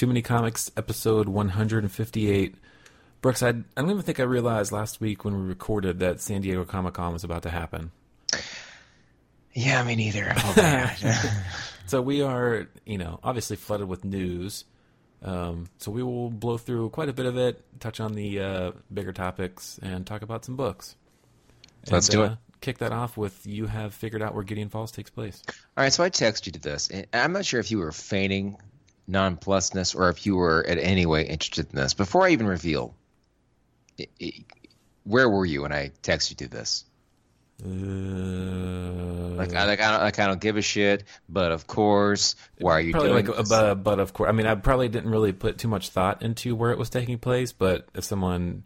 Too Many Comics, episode 158. Brooks, I, I don't even think I realized last week when we recorded that San Diego Comic Con was about to happen. Yeah, me neither. Oh. So we are, you know, obviously flooded with news. Um, so we will blow through quite a bit of it, touch on the uh, bigger topics, and talk about some books. Let's And, do uh, it. Kick that off with you have figured out where Gideon Falls takes place. All right, so I texted you to this. and I'm not sure if you were feigning nonplussness or if you were in any way interested in this. Before I even reveal, i- i- where were you when I texted you to this? Uh, Like, I, like, I, don't, like, I don't give a shit, but of course, why are you probably doing like, this? but, but of course, I mean, I probably didn't really put too much thought into where it was taking place. But if someone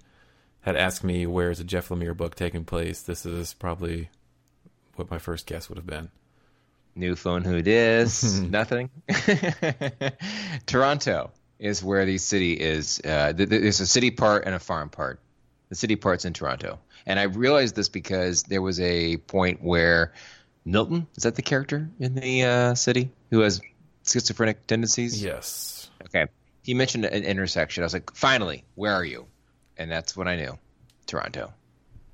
had asked me where is a Jeff Lemire book taking place, this is probably what my first guess would have been. New phone, who dis? Nothing. Toronto is where the city is. Uh, th- th- there's a city part and a farm part. The city part's in Toronto, and I realized this because there was a point where Milton is that the character in the uh, city who has schizophrenic tendencies. Yes. Okay. He mentioned an intersection. I was like, finally, where are you? And that's when I knew Toronto.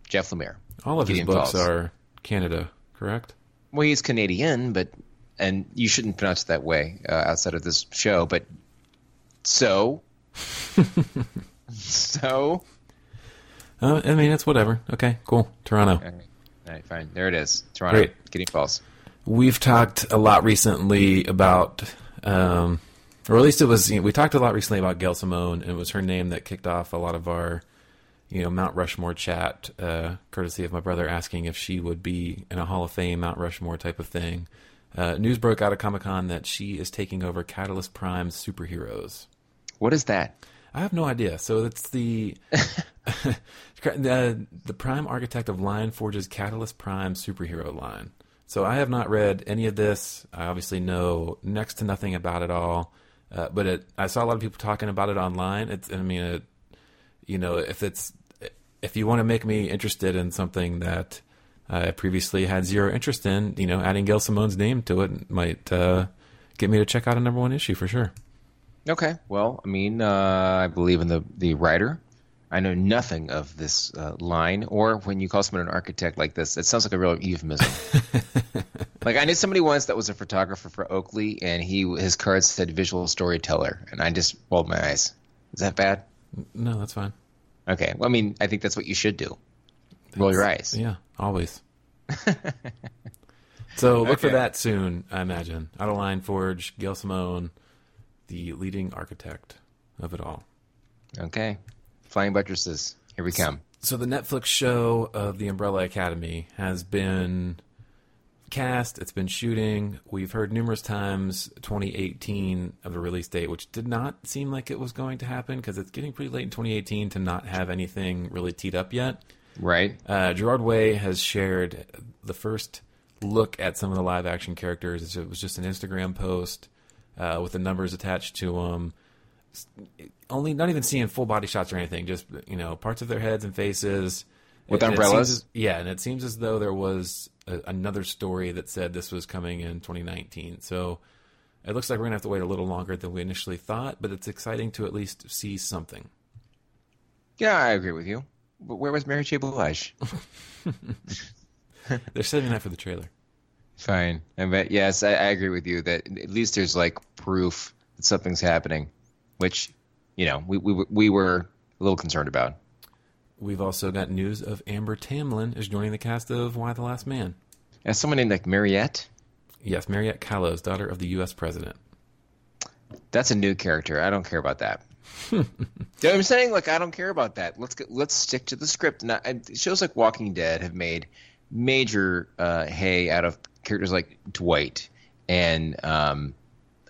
Jeff Lemire. All of his books Falls. are Canada, correct? Well, he's Canadian, but and you shouldn't pronounce it that way uh, outside of this show. But so, so, Uh, I mean, it's whatever. Okay, cool. Toronto. all right, all right, fine. There it is. Toronto, Great. Gideon Falls. We've talked a lot recently about, um, or at least it was, you know, we talked a lot recently about Gail Simone, and it was her name that kicked off a lot of our, you know, Mount Rushmore chat, uh, courtesy of my brother asking if she would be in a Hall of Fame Mount Rushmore type of thing. Uh, news broke out of Comic Con that she is taking over Catalyst Prime's superheroes. What is that? I have no idea. So it's the the the prime architect of Lion Forge's Catalyst Prime superhero line. So I have not read any of this. I obviously know next to nothing about it all. Uh, but it, I saw a lot of people talking about it online. It's, I mean, it, you know, if it's if you want to make me interested in something that I previously had zero interest in, you know, adding Gail Simone's name to it might uh, get me to check out a number one issue for sure. Okay. Well, I mean, uh, I believe in the the writer. I know nothing of this uh, line, or when you call someone an architect like this, it sounds like a real euphemism. like I knew somebody once that was a photographer for Oakley, and he his card said visual storyteller, and I just rolled my eyes. Is that bad? No, that's fine. Okay. Well, I mean, I think that's what you should do. Roll your eyes. Yeah, always. so look for that soon, I imagine. Out of Lion Forge, Gail Simone, the leading architect of it all. Okay. Flying buttresses. Here we come. So the Netflix show of the Umbrella Academy has been cast, it's been shooting. We've heard numerous times 2018 of the release date, which did not seem like it was going to happen because it's getting pretty late in 2018 to not have anything really teed up yet. Right. Uh, Gerard Way has shared the first look at some of the live action characters. It was just an Instagram post uh, with the numbers attached to them. Only not even seeing full body shots or anything, just you know parts of their heads and faces With And it umbrellas? seems yeah, and it seems as though there was a, another story that said this was coming in 2019. So it looks like we're gonna have to wait a little longer than we initially thought, but it's exciting to at least see something. Yeah, I agree with you. But where was Mary J. Blige? They're saving that for the trailer. Fine. I bet, yes, I, I agree with you that at least there's like proof that something's happening, which, you know, we, we, we were a little concerned about. We've also got news of Amber Tamblyn is joining the cast of Y the Last Man. As someone named like Mariette, Yes, Mariette Callows, daughter of the U.S. president. that's a new character. I don't care about that. you know I'm saying? Like, I don't care about that. Let's get, let's stick to the script. Now, shows like Walking Dead have made major uh, hay out of characters like Dwight and um,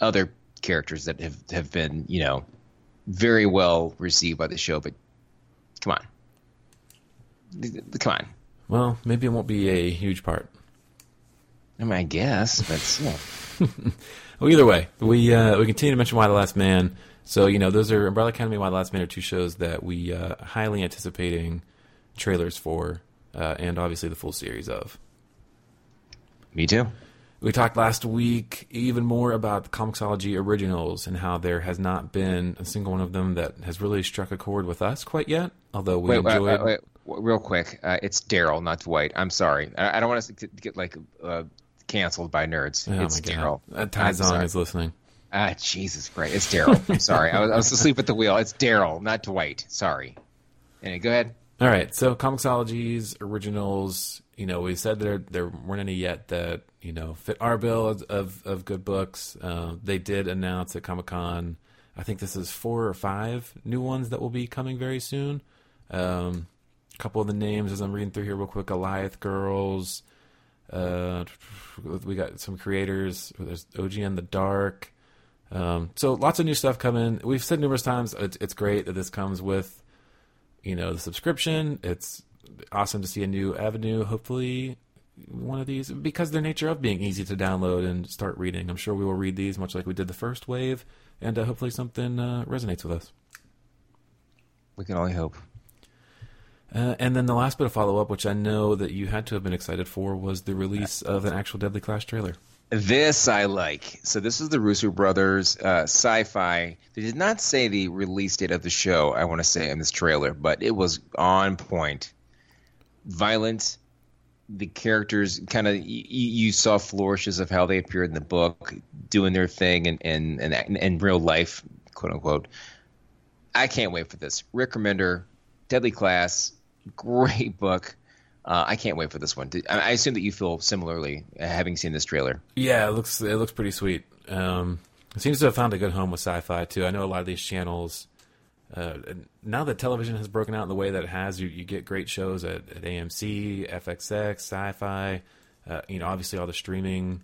other characters that have, have been, you know, very well received by the show. But come on, come on. Well, maybe it won't be a huge part. I mean, I guess, but still. Well, either way, we uh, we continue to mention Y the Last Man. So you know, those are Umbrella Academy, and Y the Last Man are two shows that we uh, highly anticipating trailers for, uh, and obviously the full series of. Me too. We talked last week even more about the Comixology originals and how there has not been a single one of them that has really struck a chord with us quite yet. Although we wait, enjoyed. wait, wait, real quick, uh, it's Daryl, not Dwight. I'm sorry. I, I don't want us to get like uh, canceled by nerds. Oh it's Daryl. God. Uh, Tyzon is listening. Ah, Jesus Christ. It's Daryl. I'm sorry. I was, I was asleep at the wheel. It's Daryl, not Dwight. Sorry. Anyway, go ahead. All right, so Comixology's originals, you know, we said there there weren't any yet that you know fit our bill of of, of good books. Uh, they did announce at Comic Con, I think this is four or five new ones that will be coming very soon. Um, a couple of the names as I'm reading through here real quick: Goliath Girls. Uh, we got some creators. There's OG in the Dark. Um, so lots of new stuff coming. We've said numerous times it's, it's great that this comes with you know the subscription. It's awesome to see a new avenue. Hopefully, one of these because their nature of being easy to download and start reading. I'm sure we will read these much like we did the first wave, and uh, hopefully something uh, resonates with us. We can only hope. Uh, and then the last bit of follow up, which I know that you had to have been excited for, was the release of an actual Deadly Class trailer. This I like. So this is the Russo brothers uh, Syfy. They did not say the release date of the show. I want to say in this trailer, but it was on point. Violent. The characters kind of you, you saw flourishes of how they appeared in the book, doing their thing and and and in real life, quote unquote. I can't wait for this. Rick Remender, Deadly Class, great book. Uh, I can't wait for this one. I assume that you feel similarly, uh, having seen this trailer. Yeah, it looks it looks pretty sweet. Um, it seems to have found a good home with Syfy too. I know a lot of these channels. Uh, now that television has broken out in the way that it has, you, you get great shows at, at AMC, FXX, Syfy. Uh, you know, obviously all the streaming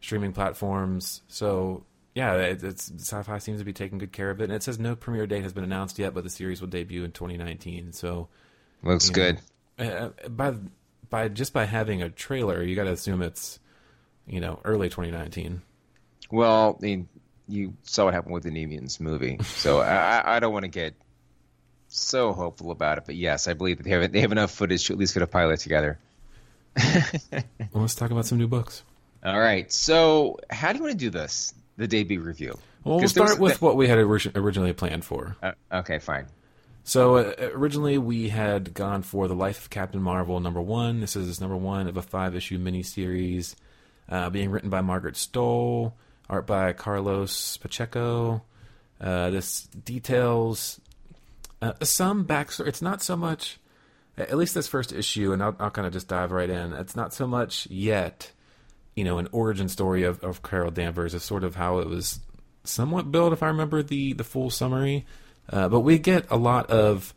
streaming platforms. So yeah, it, it's Syfy seems to be taking good care of it. And it says no premiere date has been announced yet, but the series will debut in 2019. So looks good. Know, uh, by by just by having a trailer, you got to assume it's you know early 2019. Well, I mean, you saw what happened with the Nevians movie, so I, I don't want to get so hopeful about it. But yes, I believe that they have they have enough footage to at least get a pilot together. well, let's talk about some new books. All right. So, how do you want to do this? The debut review. Well, we'll start with what we had originally planned for. Uh, okay, fine. So uh, originally we had gone for the Life of Captain Marvel number one. This is number one of a five issue miniseries, uh, being written by Margaret Stohl, art by Carlos Pacheco. Uh, this details uh, some backstory. It's not so much, at least this first issue, and I'll, I'll kind of just dive right in. It's not so much yet, you know, an origin story of, of Carol Danvers. It's sort of how it was somewhat built, if I remember the the full summary. Uh, but we get a lot of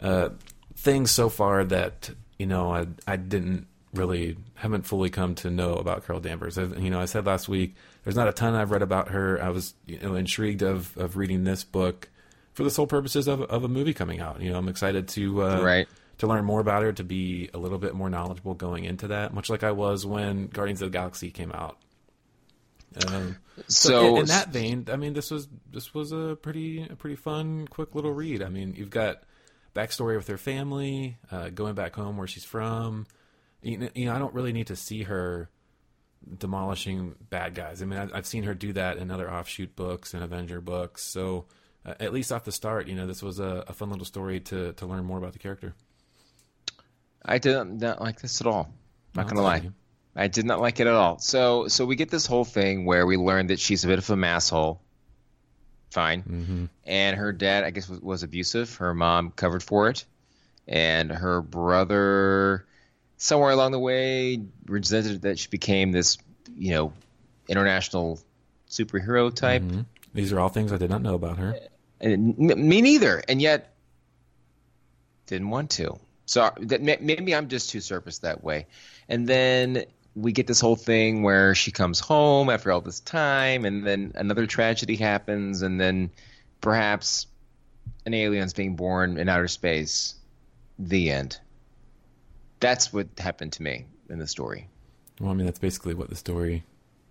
uh, things so far that you know I I didn't really haven't fully come to know about Carol Danvers. As, you know, I said last week there's not a ton I've read about her. I was you know intrigued of of reading this book for the sole purposes of of a movie coming out. You know, I'm excited to uh, right to learn more about her, to be a little bit more knowledgeable going into that, much like I was when Guardians of the Galaxy came out. Um, so, so in, in, that vein, I mean, this was this was a pretty a pretty fun, quick little read. I mean, you've got backstory with her family, uh, going back home where she's from. You know, you know, I don't really need to see her demolishing bad guys. I mean, I, have seen her do that in other offshoot books and Avenger books. So uh, at least off the start, you know, this was a, a, fun little story to to learn more about the character. I didn't not like this at all. Not no, gonna lie. You. I did not like it at all. So so we get this whole thing where we learn that she's a bit of a masshole. Fine. Mm-hmm. And her dad, I guess, was, was, abusive. Her mom covered for it, and her brother, somewhere along the way, resented that she became this, you know, international superhero type. Mm-hmm. These are all things I did not know about her. And me neither. And yet, didn't want to. So that maybe I'm just too surface that way. And then we get this whole thing where she comes home after all this time, and then another tragedy happens, and then perhaps an alien's being born in outer space. The end. That's what happened to me in the story. Well, I mean, that's basically what the story.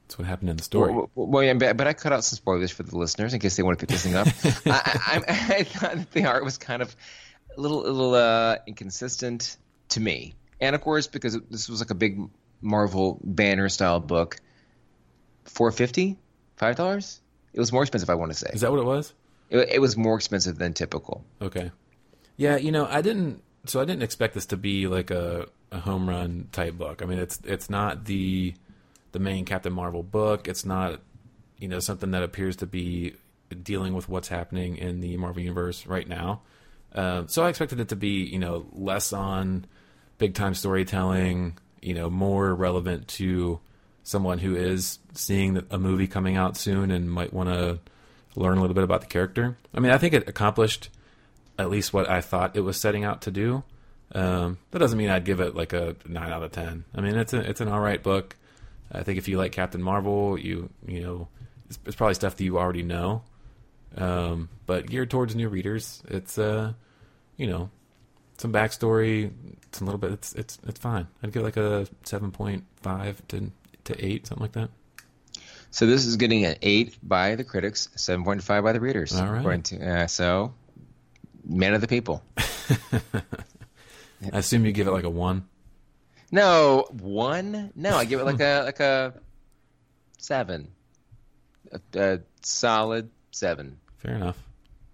That's what happened in the story. Well, well yeah, but, I cut out some spoilers for the listeners in case they want to pick this thing up. I, I, I, thought the art was kind of a little, a little uh, inconsistent to me, and of course because this was like a big Marvel banner style book. four fifty, five dollars. It was more expensive. I want to say Is that what it was? it, it was more expensive than typical. Okay. Yeah, you know, I didn't. So I didn't expect this to be like a, a home run type book. I mean, it's it's not the the main Captain Marvel book. It's not you know something that appears to be dealing with what's happening in the Marvel universe right now. Uh, so I expected it to be you know less on big time storytelling. You know, more relevant to someone who is seeing a movie coming out soon and might want to learn a little bit about the character. I mean, I think it accomplished at least what I thought it was setting out to do. Um, that doesn't mean I'd give it like a nine out of ten. I mean, it's a it's an all right book. I think if you like Captain Marvel, you you know, it's, it's probably stuff that you already know, um, but geared towards new readers. It's uh, you know, some backstory. It's a little bit. It's it's it's fine. I'd give it like a seven point five to to eight, something like that. So this is getting an eight by the critics, seven point five by the readers. All right. To- uh, so, man of the people. I assume you give it like a one. No, one. No, I give it like a like a seven, a, a solid seven Fair enough.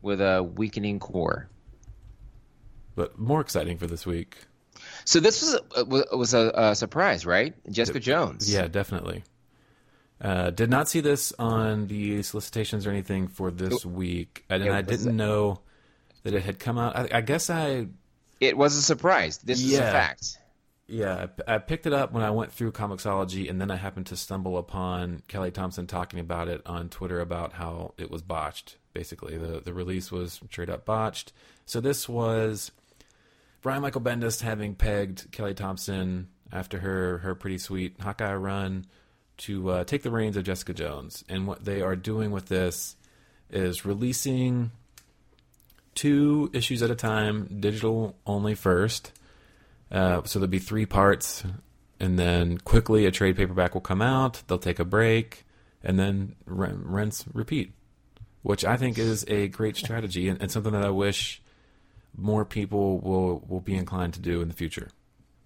with a weakening core. But more exciting for this week. So this was a, was- a, a surprise, right? Jessica Jones. Yeah, definitely. Uh, did not see this on the solicitations or anything for this week, and It I didn't know that it had come out. I, I guess I, it was a surprise. This is a fact. yeah, I, I picked it up when I went through Comixology, and then I happened to stumble upon Kelly Thompson talking about it on Twitter about how it was botched. Basically, the the release was straight up botched. So this was Brian Michael Bendis having pegged Kelly Thompson after her her pretty sweet Hawkeye run to uh, take the reins of Jessica Jones. And what they are doing with this is releasing two issues at a time, digital only first. Uh, so there'll be three parts, and then quickly a trade paperback will come out. They'll take a break, and then rin- rinse, repeat, which I think is a great strategy and, and something that I wish more people will will be inclined to do in the future.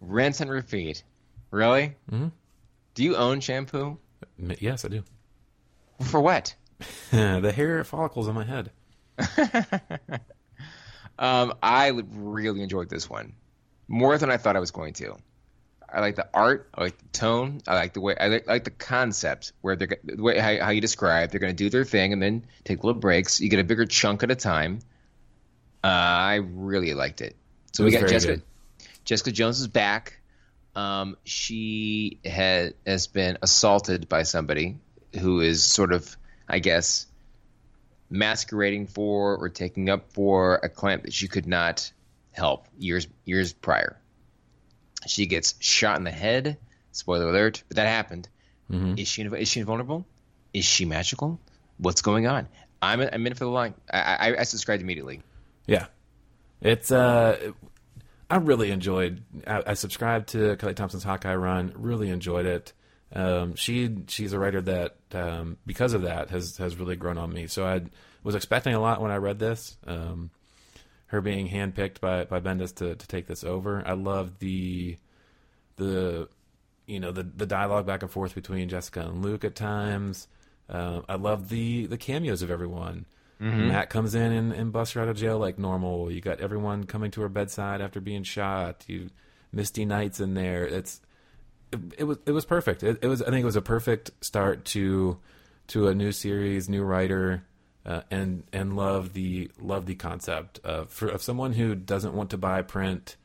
Rinse and repeat. Really? Mm-hmm. Do you own shampoo? Yes, I do. For what? the hair follicles on my head. Um, I really enjoyed this one more than I thought I was going to. I like the art. I like the tone. I like the way. I like, I like the concept where they're the way how, how you describe. They're going to do their thing and then take little breaks. You get a bigger chunk at a time. Uh, I really liked it. So It we got Jessica. good. Jessica Jones is back. Um, she has has been assaulted by somebody who is sort of, I guess, masquerading for or taking up for a client that she could not help years years prior. She gets shot in the head. Spoiler alert, but that happened. Is she is she invulnerable? Is she magical? What's going on? I'm I'm in for the line. I I, I subscribed immediately. Yeah, it's uh, I really enjoyed. I, I subscribed to Kelly Thompson's Hawkeye run. Really enjoyed it. Um, she she's a writer that um, because of that has has really grown on me. So I was expecting a lot when I read this. Um, her being handpicked by by Bendis to to take this over. I love the the you know the the dialogue back and forth between Jessica and Luke at times. Uh, I love the the cameos of everyone. Matt comes in and, and busts her out of jail like normal. You got everyone coming to her bedside after being shot. You Misty Knights in there. It's it, it was it was perfect. It, it was I think it was a perfect start to to a new series, new writer, uh, and and love the love the concept of for of someone who doesn't want to buy print,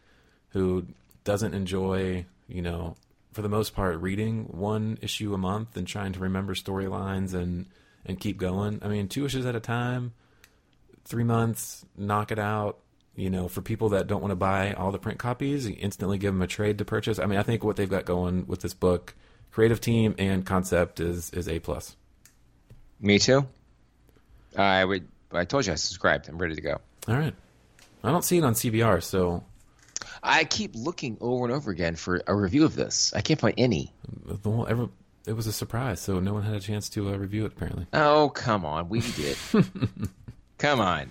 who doesn't enjoy you know for the most part reading one issue a month and trying to remember storylines and and keep going. I mean, two issues at a time, three months, knock it out. You know, for people that don't want to buy all the print copies, you instantly give them a trade to purchase. I mean, I think what they've got going with this book, creative team and concept is is a plus. Me too. I would. I told you I subscribed. I'm ready to go. All right, I don't see it on CBR, so I keep looking over and over again for a review of this. I can't find any. the whole, ever, it was a surprise. So no one had a chance to uh, review it apparently. Oh, come on. We did. come on.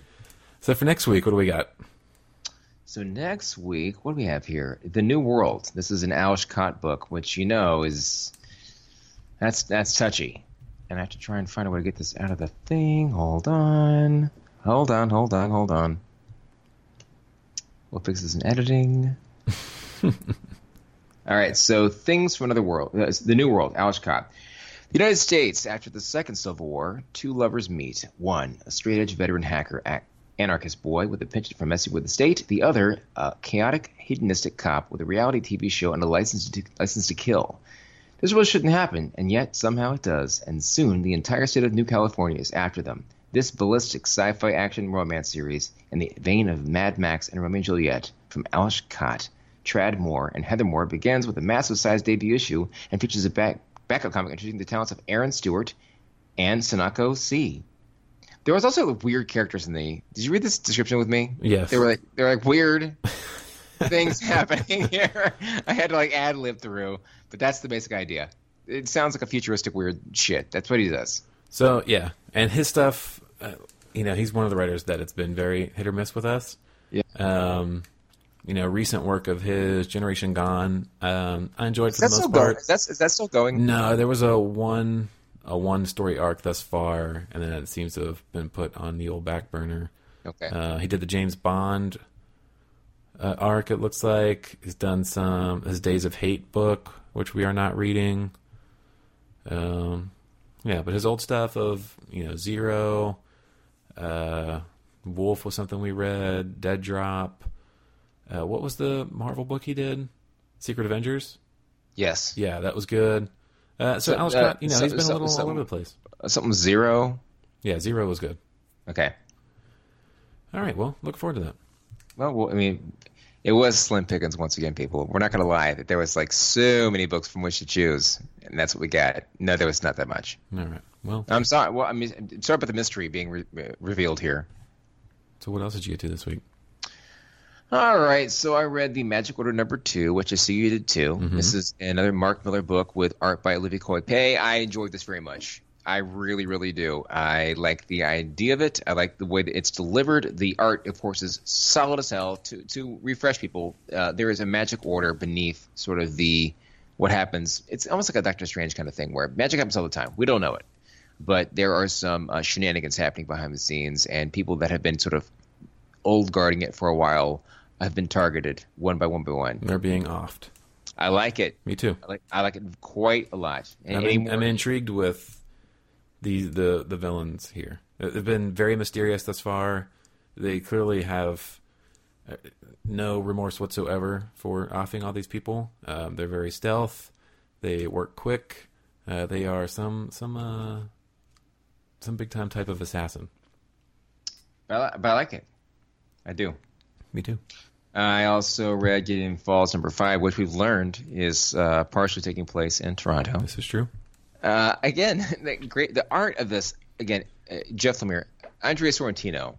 So for next week, what do we got? So next week, what do we have here? The New World. This is an Ales Kot book, which you know is that's that's touchy. and I have to try and find a way to get this out of the thing. Hold on. Hold on, hold on, hold on. We'll fix this in editing. All right, so things from another world. Uh, the New World, Kot. The United States, after the Second Civil War, two lovers meet. One, a straight edge veteran hacker, anarchist boy with a penchant for messing with the state. The other, a chaotic, hedonistic cop with a reality TV show and a license to, license to kill. This really shouldn't happen, and yet somehow it does, and soon the entire state of New California is after them. This ballistic sci-fi action romance series, in the vein of Mad Max and Romeo and Juliet, from Ales Kot, Tradd Moore, and Heather Moore, begins with a massive-sized debut issue and features a back, backup comic introducing the talents of Aaron Stewart and Sanako C. There was also weird characters in the. Did you read this description with me? Yes. They were like they're like weird things happening here. I had to like ad lib through, but that's the basic idea. It sounds like a futuristic weird shit. That's what he does. So yeah, and his stuff, uh, you know, he's one of the writers that it's been very hit or miss with us. Yeah. Um, you know, recent work of his, Generation Gone, um, I enjoyed for the most going? part. Is that, is that still going? No, there was a one a one story arc thus far, and then it seems to have been put on the old back burner. Okay. Uh, he did the James Bond uh, arc. It looks like he's done some his Days of Hate book, which we are not reading. Um, yeah, but his old stuff of you know Zero, uh, Wolf was something we read. Dead Drop. Uh, what was the Marvel book he did? Secret Avengers. yes. Yeah, that was good. Uh, so, So, Alex uh, you know, so- he's been so- a little all over the place. Something zero. Yeah, Zero was good. Okay. All right, well, look forward to that. Well, well, I mean, it was slim pickings once again, people. We're not going to lie that there was like so many books from which to choose, and that's what we got. No, there was not that much. All right. Well, I'm sorry. Well, I mean, sorry about the mystery being re- revealed here. so what else did you get to this week? All right, so I read the Magic Order number two, which I see you did too. This is another Mark Millar book with art by Olivier Coipel. I enjoyed this very much. I really, really do. I like the idea of it. I like the way that it's delivered. The art, of course, is solid as hell. To to refresh people, uh, there is a magic order beneath sort of the what happens. It's almost like a Doctor Strange kind of thing where magic happens all the time. We don't know it, but there are some uh, shenanigans happening behind the scenes, and people that have been sort of old guarding it for a while have been targeted one by one by one. They're being offed. I like it. Me too. I like I like it quite a lot. And I'm, in, I'm intrigued with the the the villains here. They've been very mysterious thus far. They clearly have uh, no remorse whatsoever for offing all these people. Um, they're very stealth. They work quick. Uh, they are some some uh, some big time type of assassin. but I, but I like it. I do. Me too. I also read Gideon Falls number five, which we've learned is uh, partially taking place in Toronto. This is true. Uh, again, the great the art of this. Again, uh, Jeff Lemire, Andrea Sorrentino.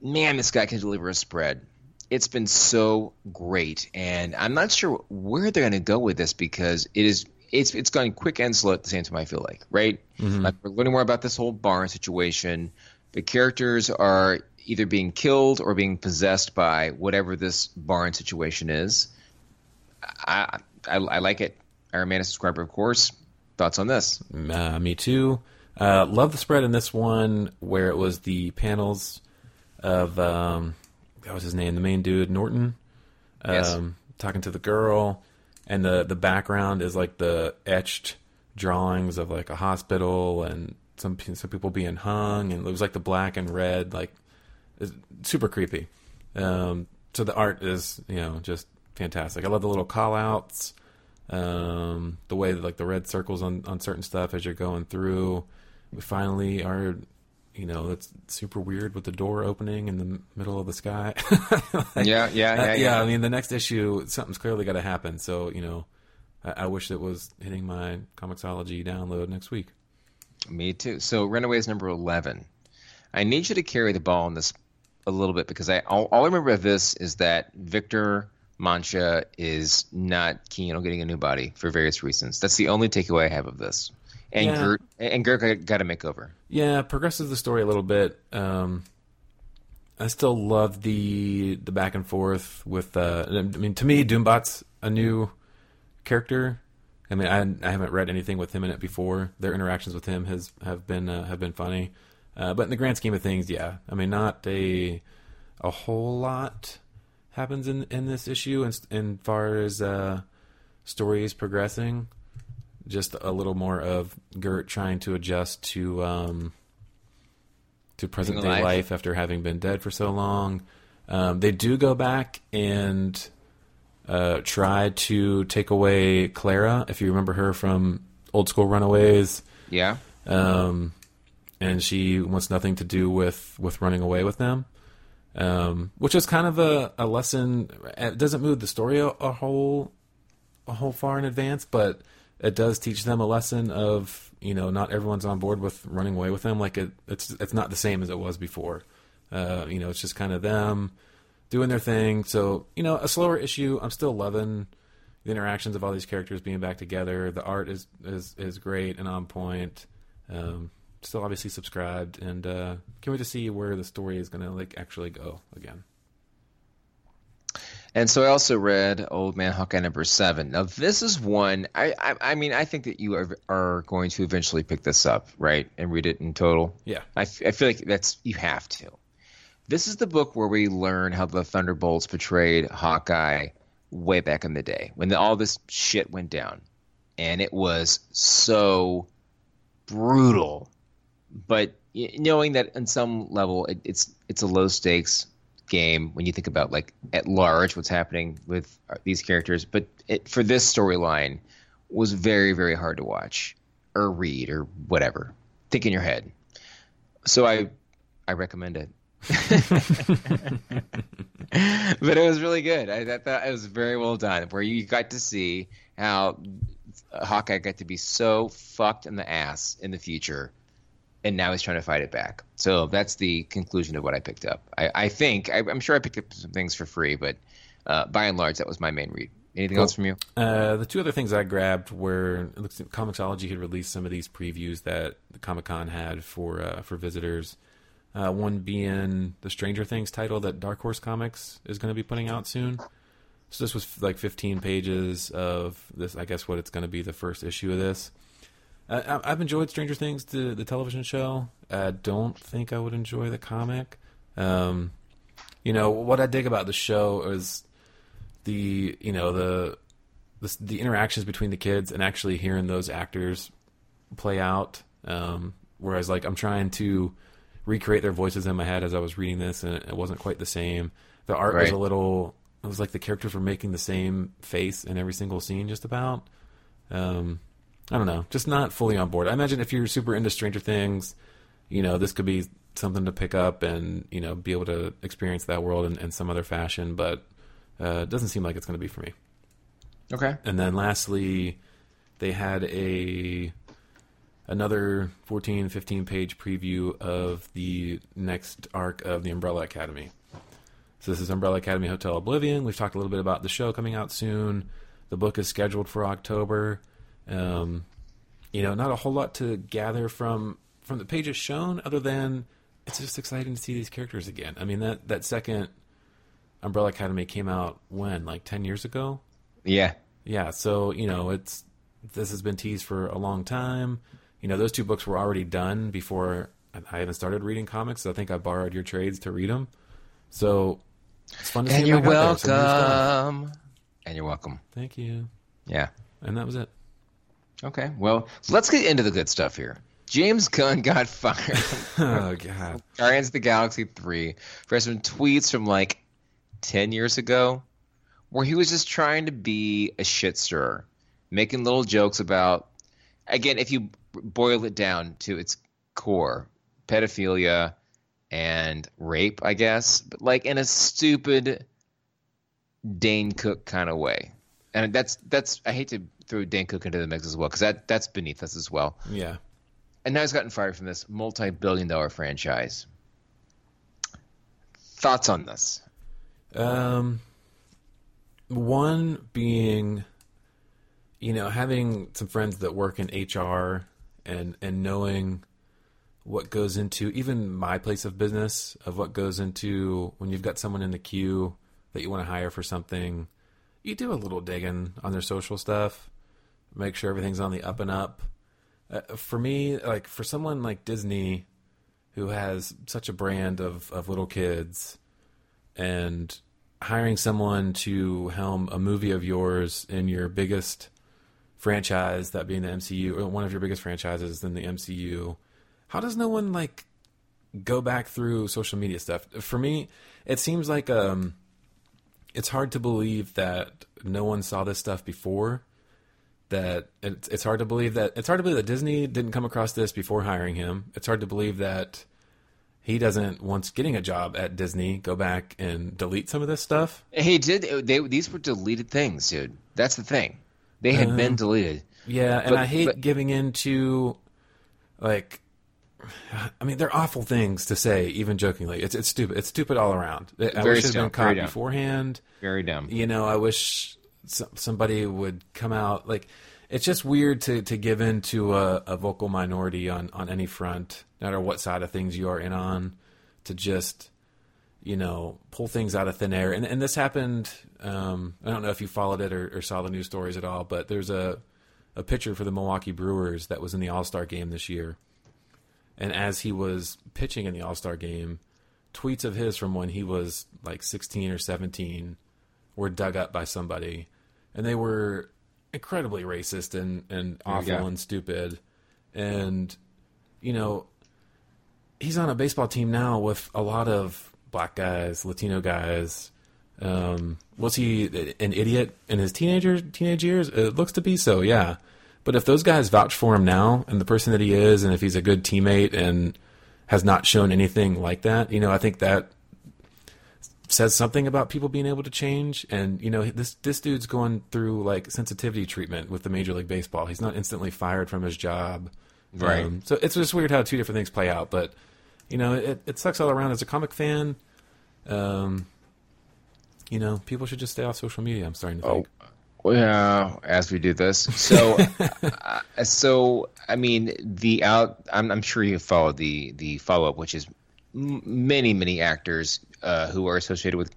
Man, this guy can deliver a spread. It's been so great, and I'm not sure where they're going to go with this because it is it's it's going quick and slow at the same time. I feel like right. Like we're learning more about this whole barn situation. The characters are either being killed or being possessed by whatever this barn situation is. I I, I like it. Iron Man subscriber, of course. Thoughts on this? Uh, me too. Uh, love the spread in this one where it was the panels of um, what was his name, the main dude, Norton, um, Yes. talking to the girl, and the the background is like the etched drawings of like a hospital and some some people being hung, and it was like the black and red, like it's super creepy. Um, so the art is you know just fantastic. I love the little call outs um, the way that like the red circles on, on certain stuff as you're going through. We finally are, you know, it's super weird with the door opening in the middle of the sky. Yeah, yeah, Uh, yeah, yeah. I mean, the next issue, something's clearly got to happen. So you know, I, I wish it was hitting my Comixology download next week. Me too. So Runaways number eleven. I need you to carry the ball on this a little bit because I all, all I remember of this is that Victor Mancha is not keen on getting a new body for various reasons. That's the only takeaway I have of this. And Yeah. Gert and Gert got, a makeover. Yeah, progresses the story a little bit. Um, I still love the the back and forth with. Uh, I mean, to me, Doombot's a new character I mean, I, I haven't read anything with him in it before. Their interactions with him has have been uh, have been funny, uh, but in the grand scheme of things, yeah. I mean, not a a whole lot happens in in this issue, as in far as uh, stories progressing. Just a little more of Gert trying to adjust to um, to present day life. life after having been dead for so long. Um, they do go back and uh, try to take away Clara, if you remember her from Old School Runaways, Yeah. um, and she wants nothing to do with with running away with them, um, which is kind of a, a lesson. It doesn't move the story a, a whole a whole far in advance, but it does teach them a lesson of you know not everyone's on board with running away with them. Like it, it's it's not the same as it was before. Uh, you know, it's just kind of them doing their thing. So you know, a slower issue. I'm still loving the interactions of all these characters being back together. The art is is is great and on point. Um, still obviously subscribed, and uh, can't wait to see where the story is going to like actually go again. And so I also read Old Man Hawkeye number seven. Now this is one I I, I mean I think that you are, are going to eventually pick this up right and read it in total. Yeah, I, f- I feel like that's you have to. This is the book where we learn how the Thunderbolts portrayed Hawkeye way back in the day when the, all this shit went down, and it was so brutal. But knowing that on some level it, it's it's a low stakes game when you think about like at large what's happening with uh, these characters, but it, for this storyline was very very hard to watch or read or whatever. Think in your head. So I I recommend it. but it was really good. I, I thought it was very well done, where you got to see how Hawkeye got to be so fucked in the ass in the future, and now he's trying to fight it back. So that's the conclusion of what I picked up. I, I think I, I'm sure I picked up some things for free, but uh, by and large, that was my main read. Anything Cool. else from you? Uh, the two other things I grabbed were it looks like Comixology had released some of these previews that the Comic Con had for uh, for visitors. Uh, one being the Stranger Things title that Dark Horse Comics is going to be putting out soon. So this was like 15 pages of this. I guess what it's going to be the first issue of this. I- I've enjoyed Stranger Things, the the television show. I don't think I would enjoy the comic. Um, you know what I dig about the show is the you know the, the the interactions between the kids and actually hearing those actors play out. Um, whereas like I'm trying to recreate their voices in my head as I was reading this, and it wasn't quite the same. The art was a little. It was like the characters were making the same face in every single scene, just about. Um, I don't know, just not fully on board. I imagine if you're super into Stranger Things, you know, this could be something to pick up and you know be able to experience that world in, in some other fashion. But uh, it doesn't seem like it's going to be for me. Okay. And then lastly, they had a another 14, 15 page preview of the next arc of the Umbrella Academy. So this is Umbrella Academy Hotel Oblivion. We've talked a little bit about the show coming out soon. The book is scheduled for October. Um, you know, not a whole lot to gather from from the pages shown, other than it's just exciting to see these characters again. I mean that that second Umbrella Academy came out when, like ten years ago. Yeah. Yeah, so you know, it's this has been teased for a long time. You know, those two books were already done before I haven't started reading comics. I think I borrowed your trades to read them. So it's fun to see And you're back there, some welcome. And you're welcome. Thank you. Yeah. And that was it. Okay. Well, so let's get into the good stuff here. James Gunn got fired. Oh god. Guardians of the Galaxy 3 for some tweets from like 10 years ago where he was just trying to be a shit stirrer, making little jokes about, again, if you boil it down to its core, pedophilia and rape, I guess, but like in a stupid Dane Cook kind of way. And that's, that's, I hate to throw Dane Cook into the mix as well because that, that's beneath us as well Yeah. and now he's gotten fired from this multi-billion-dollar franchise. Thoughts on this? Um, one being, you know, having some friends that work in HR and and knowing what goes into even my place of business of what goes into when you've got someone in the queue that you want to hire for something, you do a little digging on their social stuff. Make sure everything's on the up and up. Uh, for me, like for someone like Disney, who has such a brand of of little kids, and hiring someone to helm a movie of yours in your biggest franchise, that being the MCU, or one of your biggest franchises in the MCU, how does no one like go back through social media stuff? For me, it seems like um, it's hard to believe that no one saw this stuff before. That it's it's hard to believe that it's hard to believe that Disney didn't come across this before hiring him. It's hard to believe that he doesn't once getting a job at Disney go back and delete some of this stuff. He did. They these were deleted things, dude. That's the thing. They had been uh-huh. deleted. Yeah, and But- I hate but- giving into like I mean they're awful things to say even jokingly. It's it's stupid. It's stupid all around. I wish it had been caught beforehand. Very dumb. You know, I wish some, somebody would come out like it's just weird to, to give in to a, a vocal minority on, on any front, no matter what side of things you are in on, to just you know pull things out of thin air. And and this happened. Um, I don't know if you followed it or, or saw the news stories at all, but there's a a pitcher for the Milwaukee Brewers that was in the All Star game this year, and as he was pitching in the All Star game, tweets of his from when he was like 16 or 17 were dug up by somebody, and they were incredibly racist and, and awful and stupid. And, you know, he's on a baseball team now with a lot of black guys, Latino guys. Um, was he an idiot in his teenager teenage years? It looks to be so, yeah. But if those guys vouch for him now and the person that he is, and if he's a good teammate and has not shown anything like that, you know, I think that says something about people being able to change. And you know, this this dude's going through like sensitivity treatment with the Major League Baseball. He's not instantly fired from his job, Right. Um, so it's just weird how two different things play out. But you know, it, it sucks all around. As a comic fan, um, you know, people should just stay off social media. I'm starting to Oh, think. well, yeah, as we do this, so, uh, so I mean, the out. I'm, I'm sure you followed the the follow up, which is m- many many actors uh, who are associated with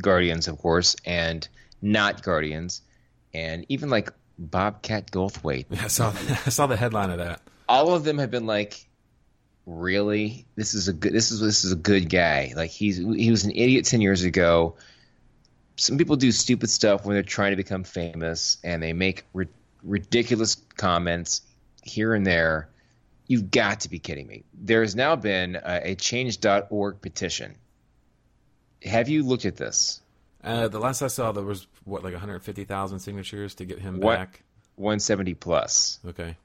Guardians, of course, and not Guardians, and even like Bobcat Goldthwait. I saw I saw the headline of that. all of them have been like really? This is a good this is this is a good guy. Like he's he was an idiot 10 years ago. Some people do stupid stuff when they're trying to become famous and they make ri- ridiculous comments here and there. You've got to be kidding me. There has now been a, a change.org petition have you looked at this Uh, the last I saw, there was what like 150,000 signatures to get him What? back. 170 plus Okay,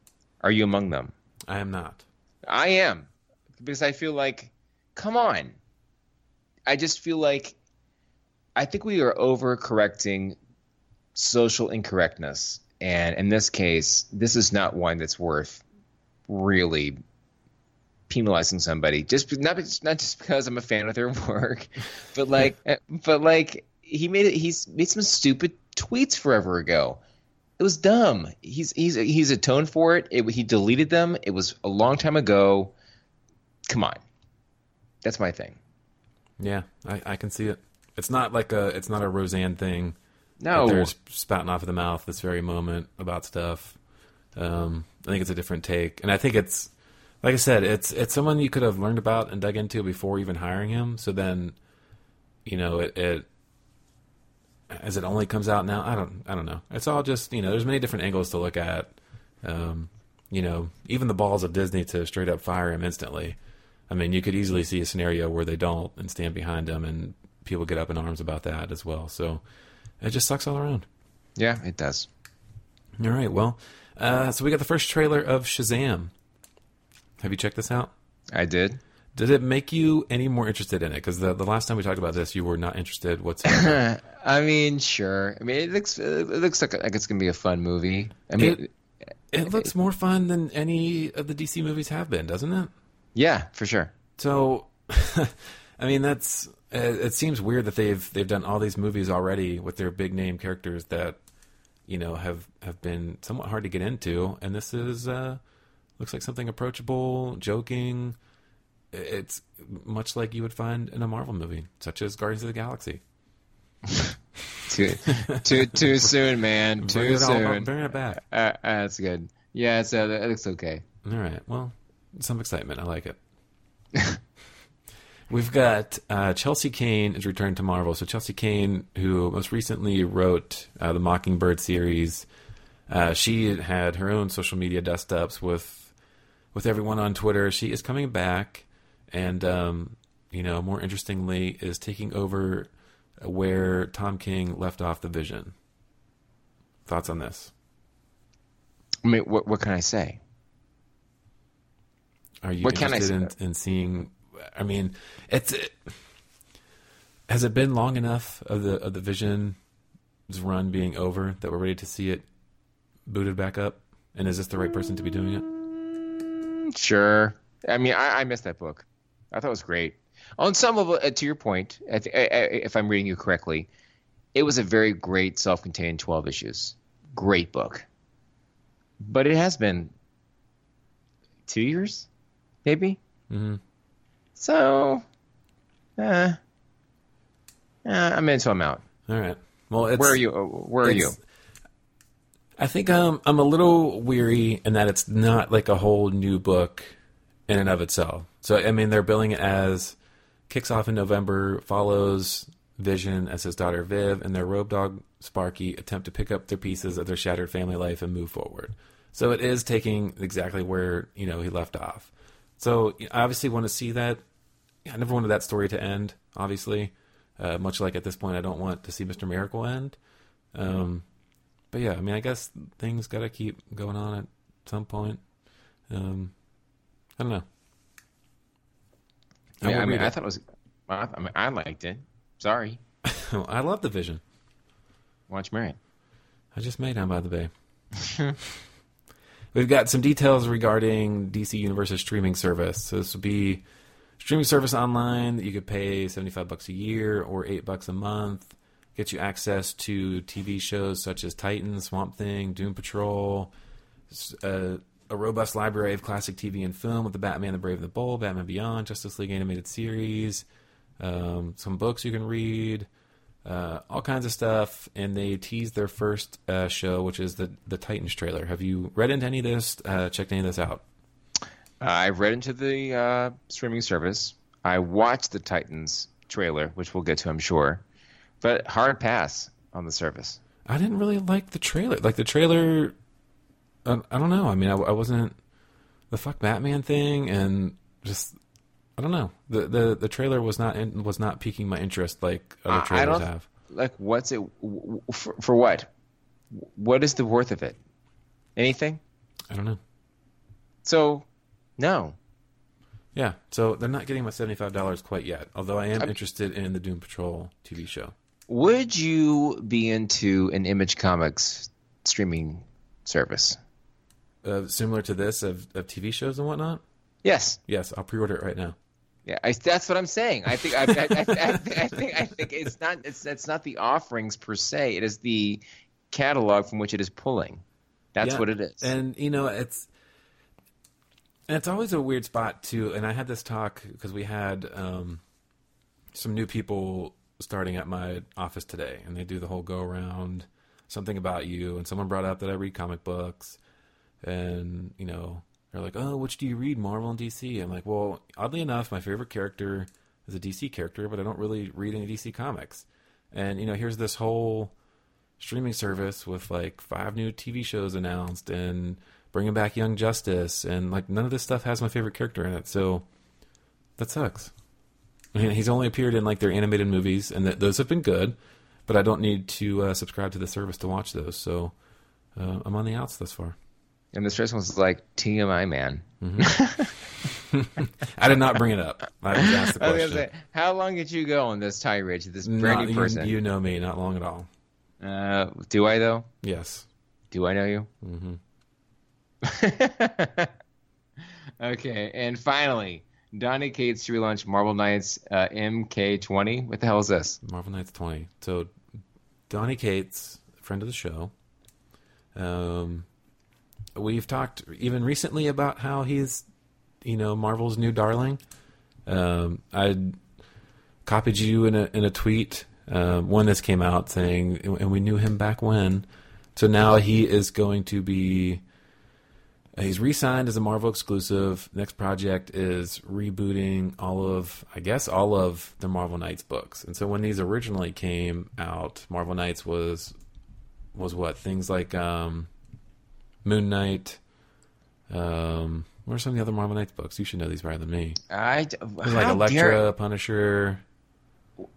are you among them I am not. I am because I feel like, come on. I just feel like I think we are overcorrecting social incorrectness, and in this case, this is not one that's worth really penalizing somebody. Just not not just because I'm a fan of their work, but like, but like he made it. He's made some stupid tweets forever ago. It was dumb. He's he's he's atoned for it. it. He deleted them. It was a long time ago. Come on, that's my thing. Yeah, I, I can see it. It's not like a it's not a Roseanne thing. No, they're spouting off of the mouth this very moment about stuff. Um, I think it's a different take, and I think it's like I said, it's it's someone you could have learned about and dug into before even hiring him. So then, you know, it, it as it only comes out now. I don't I don't know. It's all just you know, there's many different angles to look at. Um, you know, even the balls of Disney to straight up fire him instantly. I mean, you could easily see a scenario where they don't and stand behind him, and people get up in arms about that as well. So it just sucks all around. yeah, it does. All right, well, uh, so we got the first trailer of Shazam. Have you checked this out? I did. Did it make you any more interested in it? Because the, the last time we talked about this, you were not interested whatsoever. I mean, sure. I mean, it looks it looks like, like it's gonna be a fun movie. I mean, It- it looks more fun than any of the DC movies have been, doesn't it? yeah, for sure. So, I mean, that's it, it seems weird that they've they've done all these movies already with their big name characters that you know have have been somewhat hard to get into, and this is uh, looks like something approachable, joking. It's much like you would find in a Marvel movie, such as Guardians of the Galaxy. too, too, too soon, man. Bring Too all- soon. bring it back. Uh, uh, that's good. Yeah, it's, uh, that looks okay. All right. Well, some excitement. I like it. We've got uh, Chelsea Cain is returned to Marvel. So Chelsea Cain, who most recently wrote uh, the Mockingbird series, uh, she had her own social media dust ups with with everyone on Twitter. She is coming back, and um, you know, more interestingly, is taking over where Tom King left off the Vision. Thoughts on this? I mean, what, what can I say? Are you What interested in, in seeing? I mean, it's it, has it been long enough of the of the Vision's run being over that we're ready to see it booted back up? And is this the right person to be doing it? Sure. I mean, I, I missed that book. I thought it was great. On some level, uh, to your point, I th- I, I, if I'm reading you correctly, it was a very great self-contained 12 issues. Great book. But it has been two years, maybe. Mm-hmm. So, uh, uh, I'm in, so I'm out. All right. Well, it's, Where are you? uh, Where are you? I think um, I'm a little weary in that it's not like a whole new book in and of itself. So I mean, they're billing it as kicks off in November, follows Vision as his daughter Viv and their robe dog Sparky attempt to pick up their pieces of their shattered family life and move forward. So it is taking exactly where you know he left off. So I obviously want to see that. I never wanted that story to end. Obviously, uh, much like at this point, I don't want to see Mister Miracle end. Um, but yeah, I mean, I guess things got to keep going on at some point. Um, I don't know. I mean, I, mean, I it. thought it was. I, I mean, I liked it. Sorry. I love the Vision. Watch Marion. I just made Down by the Bay. We've got some details regarding DC Universe's streaming service. So this will be streaming service online that you could pay seventy five bucks a year or eight bucks a month. Get you access to TV shows such as Titans, Swamp Thing, Doom Patrol, uh, a robust library of classic TV and film with the Batman, the Brave and the Bold, Batman Beyond, Justice League animated series, um, some books you can read, uh, all kinds of stuff. And they teased their first uh, show, which is the the Titans trailer. Have you read into any of this? Uh, checked any of this out? Uh, I've read into the uh, streaming service. I watched the Titans trailer, which we'll get to, I'm sure. But hard pass on the service. I didn't really like the trailer. Like the trailer, I, I don't know. I mean, I, I wasn't the fuck Batman thing, and just I don't know. The the, the trailer was not in, was not piquing my interest like other trailers don't- have. Like, what's it for, for? What? What is the worth of it? Anything? I don't know. So, no. Yeah, so they're not getting my seventy five dollars quite yet. Although I am I'm- interested in the Doom Patrol TV show. Would you be into an Image Comics streaming service? Uh, similar to this of, of TV shows and whatnot. Yes. Yes, I'll pre-order it right now. Yeah, I, that's what I'm saying. I think I, I, I, I, think- I think I think it's not it's it's not the offerings per se. It is the catalog from which it is pulling. That's Yeah, what it is. And you know, it's and it's always a weird spot too. And I had this talk because we had um, some new people starting at my office today, and they do the whole go around something about you. And someone brought up that I read comic books, and you know, they're like, "Oh, which do you read, Marvel and DC?" I'm like, "Well, oddly enough, my favorite character is a DC character, but I don't really read any DC comics." And you know, here's this whole streaming service with like five new TV shows announced and bringing back Young Justice and like none of this stuff has my favorite character in it. So that sucks. I mean, he's only appeared in like their animated movies and th- those have been good, but I don't need to uh, subscribe to the service to watch those. So uh, I'm on the outs thus far. and this first one's like TMI man. I did not bring it up. I just asked the I was question. say, how long did you go on this tirade to this brand new you- person? you know me, not long at all. uh, do I though? Yes. Do I know you? hmm okay, and finally, Donny Cates relaunch Marvel Knights uh, MK20. What the hell is this? Marvel Knights 20. So, Donny Cates, friend of the show. Um, we've talked even recently about how he's, you know, Marvel's new darling. Um, I copied you in a in a tweet Uh, one this came out saying, and we knew him back when. So now he is going to be. He's re-signed as a Marvel exclusive. Next project is rebooting all of, I guess, all of the Marvel Knights books. And so when these originally came out, Marvel Knights was was what things like um, Moon Knight. Um, what are some of the other Marvel Knights books? You should know these better than me. I like Elektra, Punisher.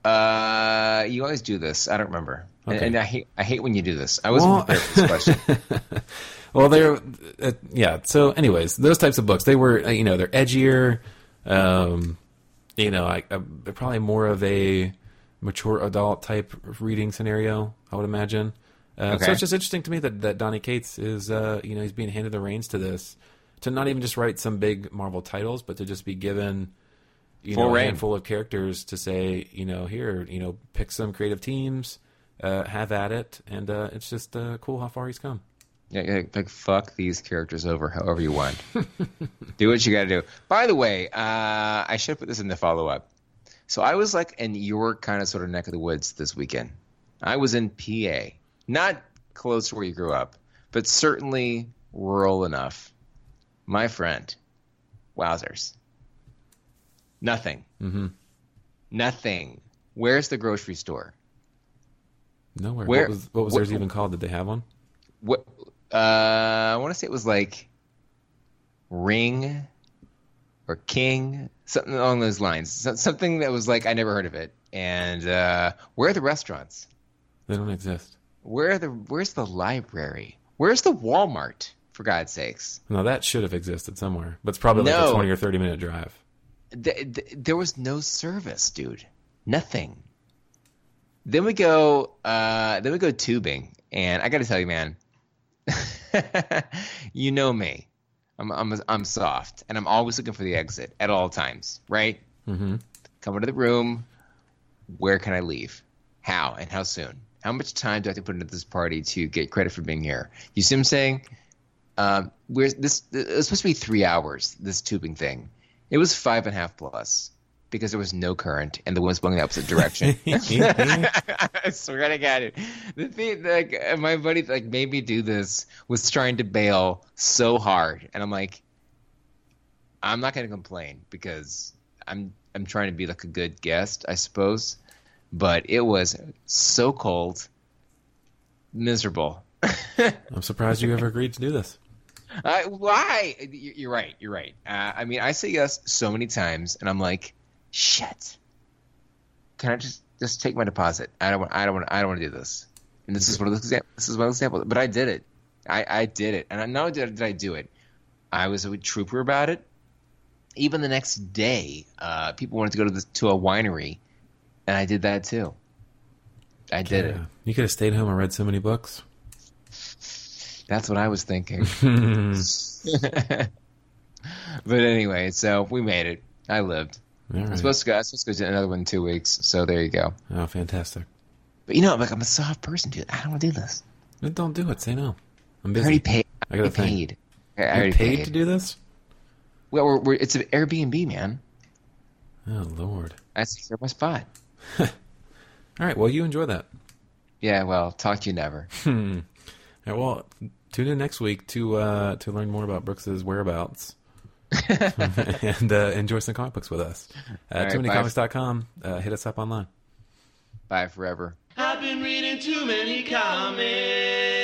Uh, you always do this. I don't remember, and, Okay. and I hate I hate when you do this. I wasn't Well- prepared for this question. Well, they're uh, yeah. So, anyways, those types of books they were uh, you know they're edgier. Um, you know, I, I, they're probably more of a mature adult type reading scenario. I would imagine. Uh, So it's just interesting to me that that Donny Cates is uh, you know he's being handed the reins to this to not even just write some big Marvel titles, but to just be given you Full know a handful of characters to say you know here you know pick some creative teams, uh, have at it, and uh, it's just uh, cool how far he's come. Yeah, yeah, like fuck these characters over however you want. do what you got to do. By the way, uh, I should put this in the follow up. So I was like in your kind of sort of neck of the woods this weekend. I was in PA, not close to where you grew up, but certainly rural enough. My friend, wowzers, nothing, Mm-hmm. nothing. Where's the grocery store? Nowhere. Where- what was, what was what- theirs even called? Did they have one? What uh, I want to say it was like Ring or King, something along those lines. So, something that was like I never heard of it. And uh, where are the restaurants? They don't exist. Where are the Where's the library? Where's the Walmart? For God's sakes, No, that should have existed somewhere, but it's probably like a twenty or thirty minute drive. th- th- there was no service, dude. Nothing. Then we go. Uh, then we go tubing, and I got to tell you, man. you know me. I'm I'm I'm soft, and I'm always looking for the exit at all times. Right? Mm-hmm. Come into the room. Where can I leave? How and how soon? How much time do I have to put into this party to get credit for being here? You see what I'm saying? Um, we're this. It was supposed to be three hours. This tubing thing. It was five and a half plus because there was no current and the wind was blowing the opposite direction. I swear to God, it. the thing like uh, my buddy like made me do this was trying to bail so hard, and I'm like, I'm not going to complain because I'm I'm trying to be like a good guest, I suppose, but it was so cold, miserable. I'm surprised you ever agreed to do this. Uh, why? You- You're right. You're right. Uh, I mean, I say yes so many times, and I'm like, shit. Can I just just take my deposit? I don't want. I don't want. I don't want to do this. And this is one of those examples. This is one of those examples. But I did it. I, I did it, and I not only did, did I do it, I was a trooper about it. Even the next day, uh, people wanted to go to the, to a winery, and I did that too. I did it. You could have stayed home and read so many books. That's what I was thinking. but anyway, so we made it. I lived. All I'm supposed to go. I'm supposed to go to another one in two weeks. So there you go. Oh, fantastic. But you know, like I'm a soft person, dude. I don't want to do this. Then Don't do it. Say no. I'm I already paid. I gotta paid. I already paid, paid. to do this? Well, we're, we're, it's an Airbnb, man. Oh Lord. I secure my spot. All right. Well, you enjoy that. Yeah. Well, talk to you never. Hmm. Right, well, tune in next week to uh, to learn more about Brooks's whereabouts and uh, enjoy some comic books with us. Uh, All right, too bye. manycomics.com. Uh, hit us up online. Bye forever. I've been reading too many comics.